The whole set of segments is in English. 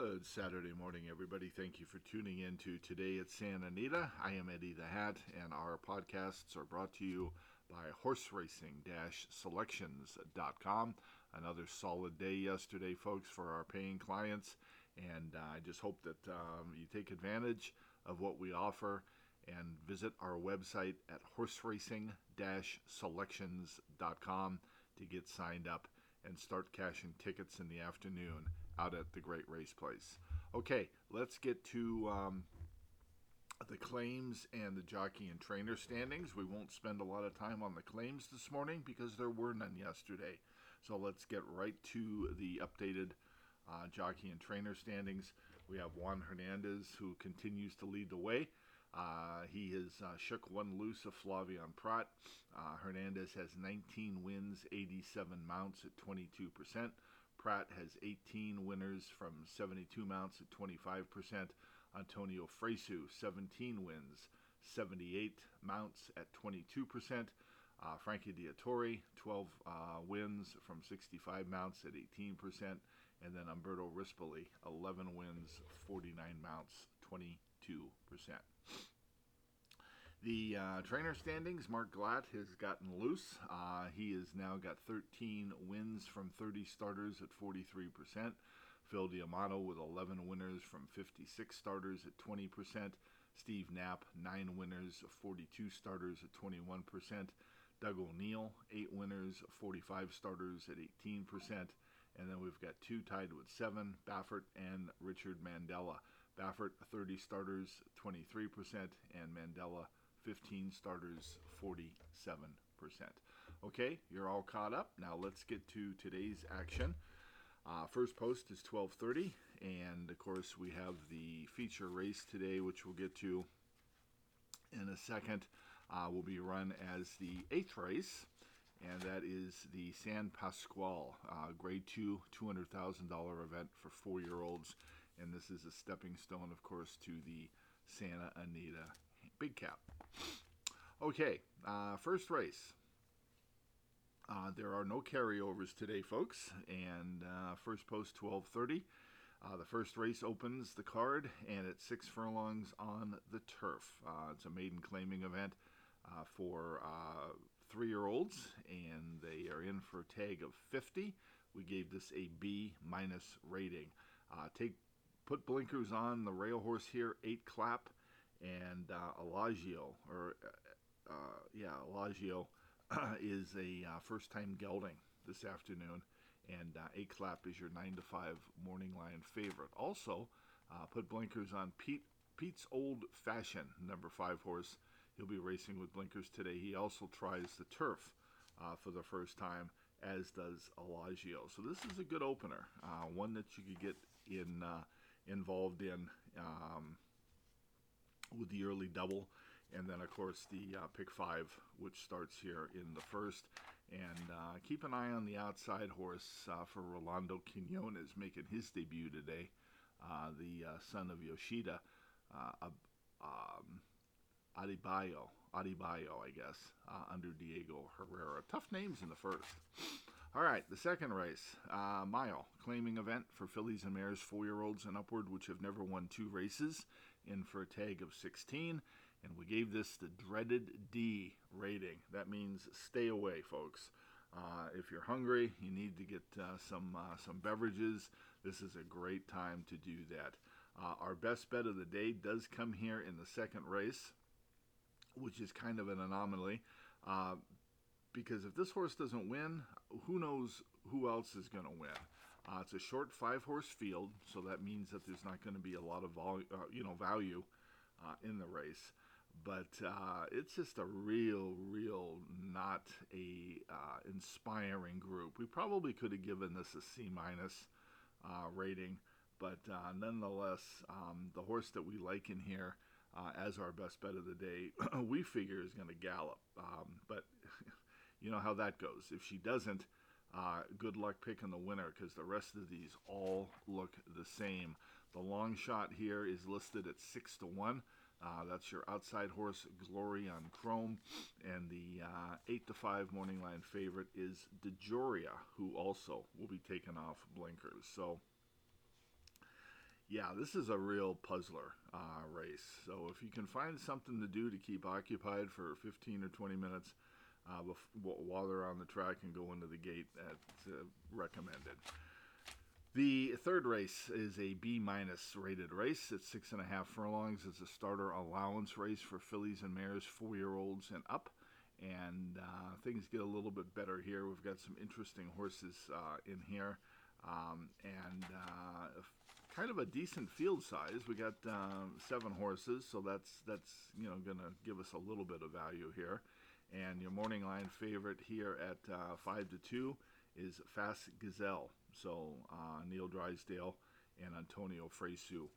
Good Saturday morning, everybody. Thank you for tuning in to Today at Santa Anita. I am Eddie the Hat, and our podcasts are brought to you by horseracing-selections.com. Another solid day yesterday, folks, for our paying clients, and uh, I just hope that um, you take advantage of what we offer and visit our website at horseracing-selections.com to get signed up and start cashing tickets in the afternoon out at the Great Race Place. Okay, let's get to um, the claims and the jockey and trainer standings. We won't spend a lot of time on the claims this morning because there were none yesterday. So let's get right to the updated uh, jockey and trainer standings. We have Juan Hernandez who continues to lead the way. Uh, he has uh, shook one loose of Flavien Prat. Uh, Hernandez has 19 wins, 87 mounts at 22%. Prat has 18 winners from 72 mounts at 25%. Antonio Fresu, 17 wins, 78 mounts at 22%. Uh, Frankie Dettori, 12 uh, wins from 65 mounts at 18%. And then Umberto Rispoli, 11 wins, 49 mounts, 22%. The uh, trainer standings, Mark Glatt has gotten loose. Uh, he has now got 13 wins from 30 starters at 43%. Phil D'Amato with 11 winners from 56 starters at 20%. Steve Knapp, 9 winners, 42 starters at 21%. Doug O'Neill, 8 winners, 45 starters at 18%. And then we've got two tied with 7, Baffert and Richard Mandella. Baffert, 30 starters, 23%, and Mandella, 15 starters, 47%. Okay, you're all caught up. Now let's get to today's action. Uh, first post is 12:30, and of course we have the feature race today, which we'll get to in a second. Uh, will be run as the eighth race, and that is the San Pasqual uh, Grade Two $200,000 event for four-year-olds, and this is a stepping stone, of course, to the Santa Anita Big Cap. Okay, uh, first race. Uh, there are no carryovers today, folks, and uh, first post 12:30. Uh, the first race opens the card, and it's six furlongs on the turf. Uh, it's a maiden claiming event uh, for three-year-olds, and they are in for a tag of 50. We gave this a B minus rating. take put blinkers on the rail horse here, eight clap, and uh, Elagio, or uh, yeah, Elagio is a uh, first time gelding this afternoon, and uh, A Clap is your 9 to 5 morning line favorite. Also, uh, put blinkers on Pete Pete's Old Fashion, number 5 horse. He'll be racing with blinkers today. He also tries the turf uh, for the first time, as does Elagio. So this is a good opener, uh, one that you could get in uh, involved in um, with the early double and then of course the uh, pick five, which starts here in the first. And uh, keep an eye on the outside horse uh, for Rolando Quinones making his debut today, uh, the uh, son of Yoshida, uh, um, Adibayo, Adibayo, I guess, under Diego Herrera. Tough names in the first. All right, the second race, uh, mile claiming event for fillies and mares, four-year-olds and upward, which have never won two races, in for a tag of 16 and we gave this the dreaded D rating. That means stay away, folks. Uh, if you're hungry, you need to get uh, some uh, some beverages. This is a great time to do that. Uh, our best bet of the day does come here in the second race, which is kind of an anomaly, uh, because if this horse doesn't win, who knows who else is going to win? Uh, it's a short five-horse field, so that means that there's not going to be a lot of vol- you know value in the race but uh, it's just a real, real not a uh, inspiring group. We probably could have given this a C minus uh, rating, but uh, nonetheless, um, the horse that we like in here uh, as our best bet of the day, we figure is going to gallop. Um, but you know how that goes. If she doesn't, uh, good luck picking the winner because the rest of these all look the same. The long shot here is listed at six to one. Uh, that's your outside horse, Glory on Chrome. And the uh, 8 to 5 morning line favorite is DeJoria, who also will be taken off blinkers. So Yeah, this is a real puzzler uh, race. So if you can find something to do to keep occupied for 15 or 20 minutes uh, while they're on the track and go into the gate, that's uh, recommended. The third race is a B minus rated race. It's six and a half furlongs. It's a starter allowance race for fillies and mares, four year olds and up. And uh, things get a little bit better here. We've got some interesting horses uh, in here. Um, and uh, kind of a decent field size. We got um, seven horses, so that's that's you know going to give us a little bit of value here. And your morning line favorite here at uh, five to two is Fast Gazelle. So uh, Neil Drysdale and Antonio Fresu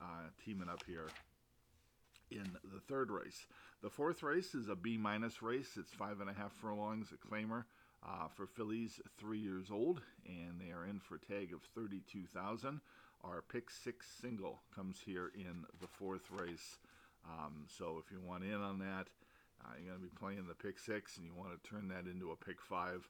uh, teaming up here in the third race. The fourth race is a B minus race. It's five and a half furlongs, a claimer uh, for fillies three years old, and they are in for a tag of thirty-two thousand. Our pick six single comes here in the fourth race. Um, so if you want in on that, uh, you're going to be playing the pick six, and you want to turn that into a pick five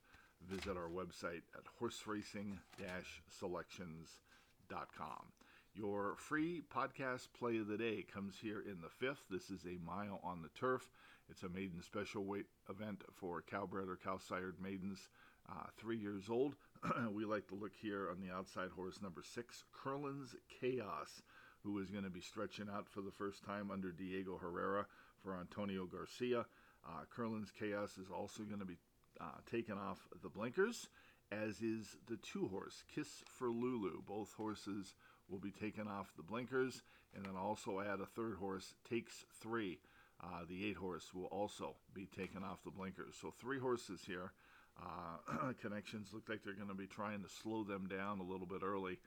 visit our website at horseracing-selections.com. Your free podcast play of the day comes here in the fifth. This is a mile on the turf. It's a maiden special weight event for Cal-bred or Cal-sired maidens uh, three years old. we like to look here on the outside horse number six, Curlin's Chaos, who is going to be stretching out for the first time under Diego Herrera for Antonio Garcia. Uh, Curlin's Chaos is also going to be uh, taken off the blinkers, as is the two horse, Kiss for Lulu. Both horses will be taken off the blinkers, and then also add a third horse, Takes Three. Uh, the eight horse will also be taken off the blinkers. So three horses here. Uh, connections look like they're going to be trying to slow them down a little bit early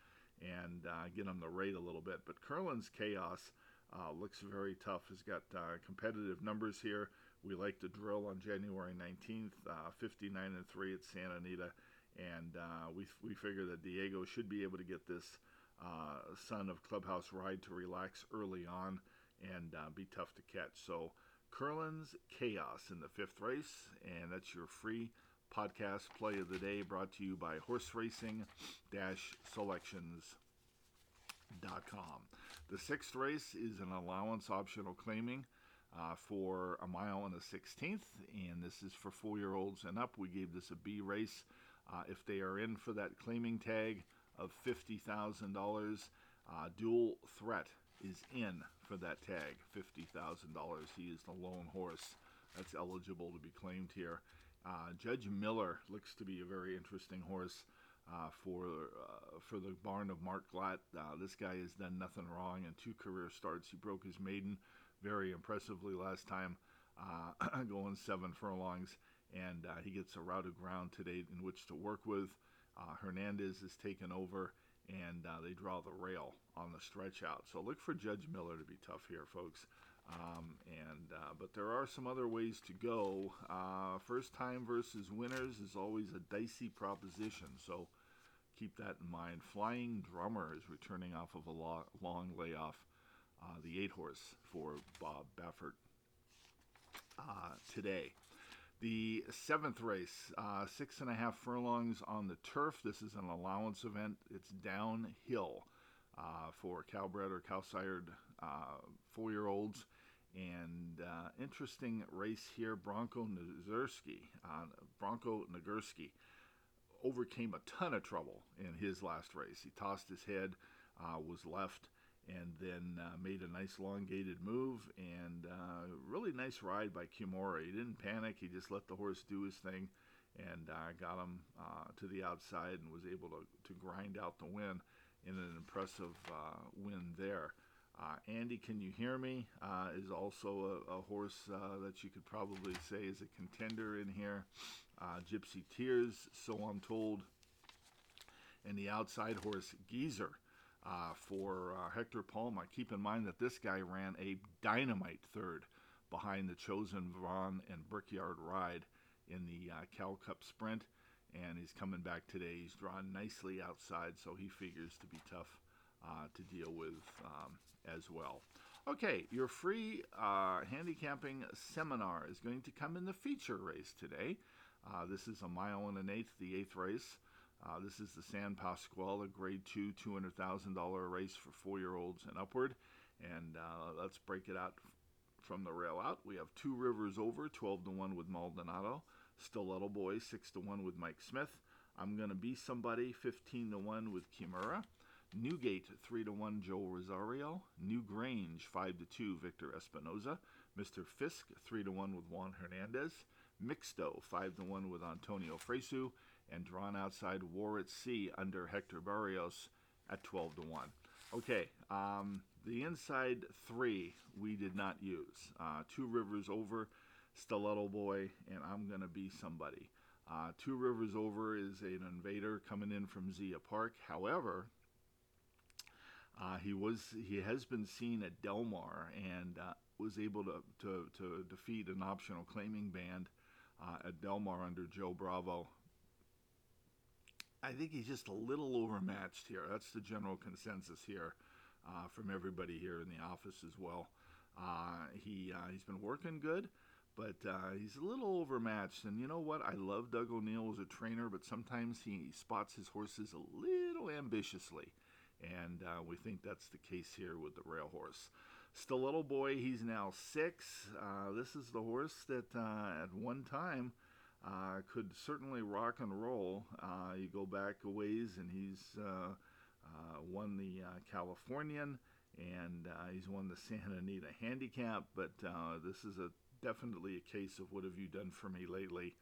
and uh, get them to rate a little bit. But Curlin's Chaos uh, looks very tough. Has got uh, competitive numbers here. We like to drill on January 19th, uh, 59 and 3 at Santa Anita. And uh, we, we figure that Diego should be able to get this uh, son of Clubhouse Ride to relax early on and uh, be tough to catch. So, Curlin's Chaos in the fifth race, and that's your free podcast play of the day brought to you by horse racing selections.com. The sixth race is an allowance optional claiming uh, for a mile and a 16th, and this is for four year olds and up. We gave this a B race. Uh, if they are in for that claiming tag of $50,000, uh, dual threat is in for that tag $50,000. He is the lone horse that's eligible to be claimed here. Uh, Judge Miller looks to be a very interesting horse. Uh, for uh, for the barn of Mark Glatt. Uh, this guy has done nothing wrong in two career starts. He broke his maiden very impressively last time, uh, going seven furlongs, and uh, he gets a route of ground today in which to work with. Uh, Hernandez is taken over, and they draw the rail on the stretch out. So look for Judge Miller to be tough here, folks. Um, and uh, but there are some other ways to go. Uh, first time versus winners is always a dicey proposition, so keep that in mind. Flying Drummer is returning off of a lo- long layoff uh, the eight horse for Bob Baffert uh, today. The seventh race, uh, six and a half furlongs on the turf. This is an allowance event. It's downhill uh, for Cal-bred or Cal-sired uh, four year olds. And uh, interesting race here Bronco Nagurski. Bronco Nagurski overcame a ton of trouble in his last race. He tossed his head, was left and then uh, made a nice elongated move and uh, really nice ride by Kimura. He didn't panic. He just let the horse do his thing and uh, got him uh, to the outside and was able to, to grind out the win in an impressive uh, win there. Uh, Andy, can you hear me? is also a, a horse that you could probably say is a contender in here. Gypsy Tears, so I'm told. And the outside horse, Geezer uh, for uh, Hector Palma. Keep in mind that this guy ran a dynamite third behind the chosen Vaughn and Brickyard ride in the uh, Cal Cup Sprint, and he's coming back today. He's drawn nicely outside, so he figures to be tough uh, to deal with um, as well. Okay, your free uh, handicapping seminar is going to come in the feature race today. Uh, this is a mile and an eighth, the eighth race. Uh, this is the San Pasqual Grade 2 $200,000 race for four year olds and upward. And uh, let's break it out from the rail out. We have two rivers over 12 to 1 with Maldonado, Stiletto Boy 6 to 1 with Mike Smith. I'm to be somebody 15 to 1 with Kimura. Newgate 3 to 1 Joe Rosario. Newgrange 5 to 2 Victor Espinoza. Mr. Fisk 3 to 1 with Juan Hernandez. Mixto 5 to 1 with Antonio Fresu and drawn outside War at Sea under Hector Berrios at 12 to 1. Okay, um, the inside three we did not use. Uh, two Rivers over, Stiletto Boy, and I'm to be somebody. Uh, two Rivers over is an invader coming in from Zia Park. However, uh, he was he has been seen at Del Mar and uh, was able to, to, to defeat an optional claiming band uh, at Del Mar under Joe Bravo I think he's just a little overmatched here. That's the general consensus here uh, from everybody here in the office as well. Uh, he he's been working good, but uh, he's a little overmatched. And you know what? I love Doug O'Neill as a trainer, but sometimes he spots his horses a little ambitiously, and uh, we think that's the case here with the rail horse. Stiletto Boy, he's now six. Uh, this is the horse that at one time uh, could certainly rock and roll. Uh, you go back a ways, and he's uh, uh won the uh, Californian, and uh, he's won the Santa Anita Handicap. But this is a definitely a case of what have you done for me lately?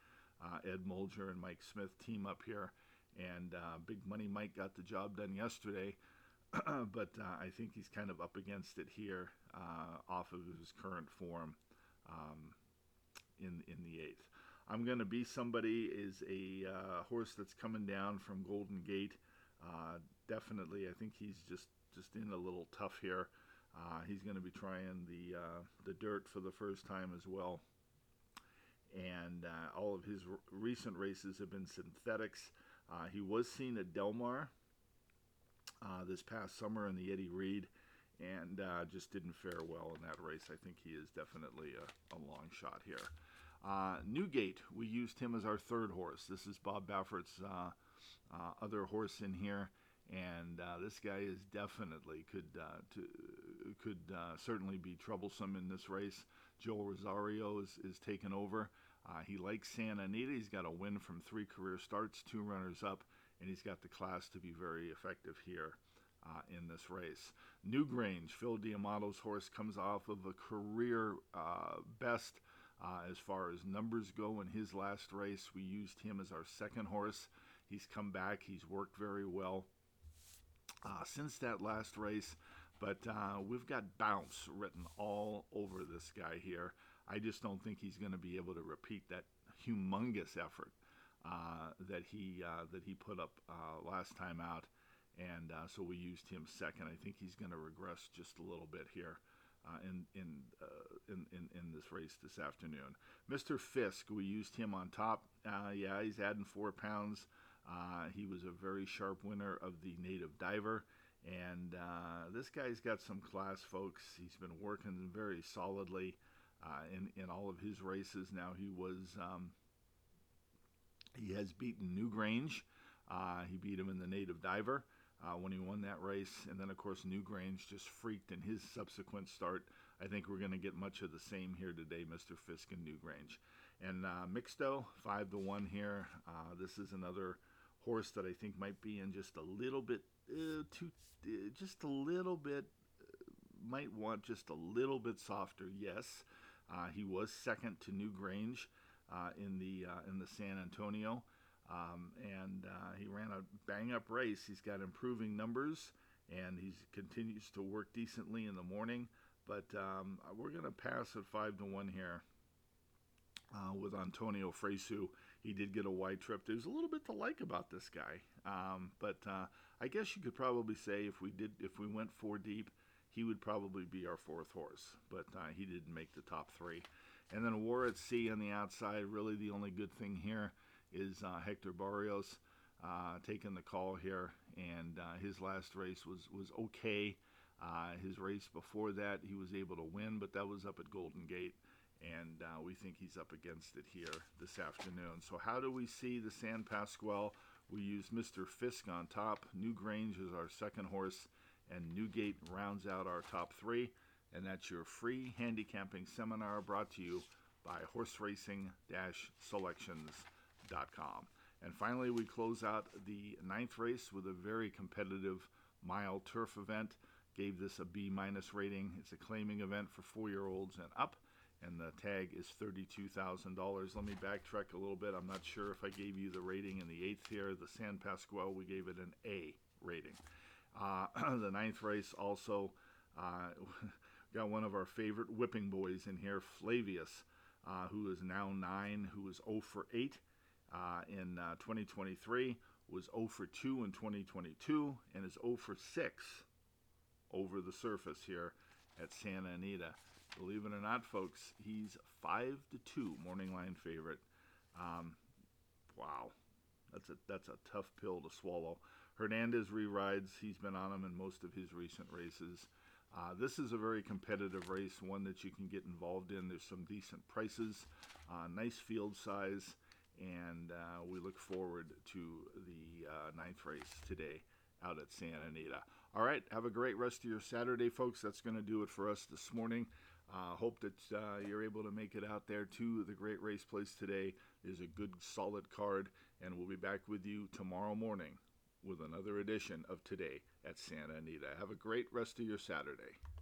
Ed Moger and Mike Smith team up here, and Big Money Mike got the job done yesterday. but I think he's kind of up against it here, off of his current form um, in in the eighth. I'm going to be somebody is a uh, horse that's coming down from Golden Gate. Uh, definitely, I think he's just just in a little tough here. Uh, he's going to be trying the uh, the dirt for the first time as well, and uh, all of his r- recent races have been synthetics. Uh, he was seen at Del Mar this past summer in the Eddie Read, and just didn't fare well in that race. I think he is definitely a, a long shot here. Uh, Newgate, we used him as our third horse. This is Bob Baffert's uh, uh, other horse in here, and uh, this guy is definitely could uh, to, could uh, certainly be troublesome in this race. Joe Rosario is, is taken over. he likes Santa Anita. He's got a win from three career starts, two runners up, and he's got the class to be very effective here. Uh, in this race. Newgrange, Phil D'Amato's horse, comes off of a career uh, best uh, as far as numbers go in his last race, we used him as our second horse. He's come back, he's worked very well uh, since that last race, but uh, we've got bounce written all over this guy here. I just don't think he's going to be able to repeat that humongous effort uh, that he uh, that he put up uh, last time out, and so we used him second. I think he's going to regress just a little bit here uh, in in, uh, in, in in this race this afternoon. Mr. Fisk, we used him on top. Uh, yeah, he's adding four pounds. Uh, he was a very sharp winner of the Native Diver, and uh, this guy's got some class, folks. He's been working very solidly uh, in in all of his races. Now he was. Um, he has beaten Newgrange. he beat him in the Native Diver uh, when he won that race. And then, of course, Newgrange just freaked in his subsequent start. I think we're going to get much of the same here today, Mr. Fisk and Newgrange. And uh, Mixto, 5 to 1 here. Uh, this is another horse that I think might be in just a little bit uh, too, uh, just a little bit, uh, might want just a little bit softer. Yes, uh, he was second to New Newgrange in the in the San Antonio. Um, and uh, he ran a bang up race. He's got improving numbers and he continues to work decently in the morning. But um, we're going to pass at 5 to 1 here. Uh, with Antonio Fresu, he did get a wide trip. There's a little bit to like about this guy, um, but uh, I guess you could probably say if we did, if we went four deep, he would probably be our fourth horse. But uh, he didn't make the top three. And then War at Sea on the outside. Really, the only good thing here is uh, Hector Berrios uh, taking the call here, and uh, his last race was was okay. Uh, his race before that, he was able to win, but that was up at Golden Gate, and uh, we think he's up against it here this afternoon. So, how do we see the San Pasqual We use Mr. Fisk on top. Newgrange is our second horse, and Newgate rounds out our top three. And that's your free handicapping seminar brought to you by horseracing-selections.com. And finally, we close out the ninth race with a very competitive mile turf event. Gave this a B minus rating. It's a claiming event for four year olds and up, and the tag is $32,000. Let me backtrack a little bit. I'm not sure if I gave you the rating in the eighth here. The San Pasqual, we gave it an A rating. Uh, the ninth race also uh, got one of our favorite whipping boys in here, Flavius, uh, who is now nine, who is 0 for 8 uh, in uh, 2023, was 0 for 2 in 2022, and is 0 for 6 over the surface here at Santa Anita. Believe it or not, folks, he's 5 to 2 morning line favorite. Um, wow. That's a that's a tough pill to swallow. Hernandez re-rides. He's been on him in most of his recent races. Uh, this is a very competitive race, one that you can get involved in. There's some decent prices, uh, nice field size, and uh, we look forward to the uh, ninth race today out at Santa Anita. All right, have a great rest of your Saturday, folks. That's going to do it for us this morning. Uh, hope that uh, you're able to make it out there to the great race place today. There's a good, solid card, and we'll be back with you tomorrow morning with another edition of Today at Santa Anita. Have a great rest of your Saturday.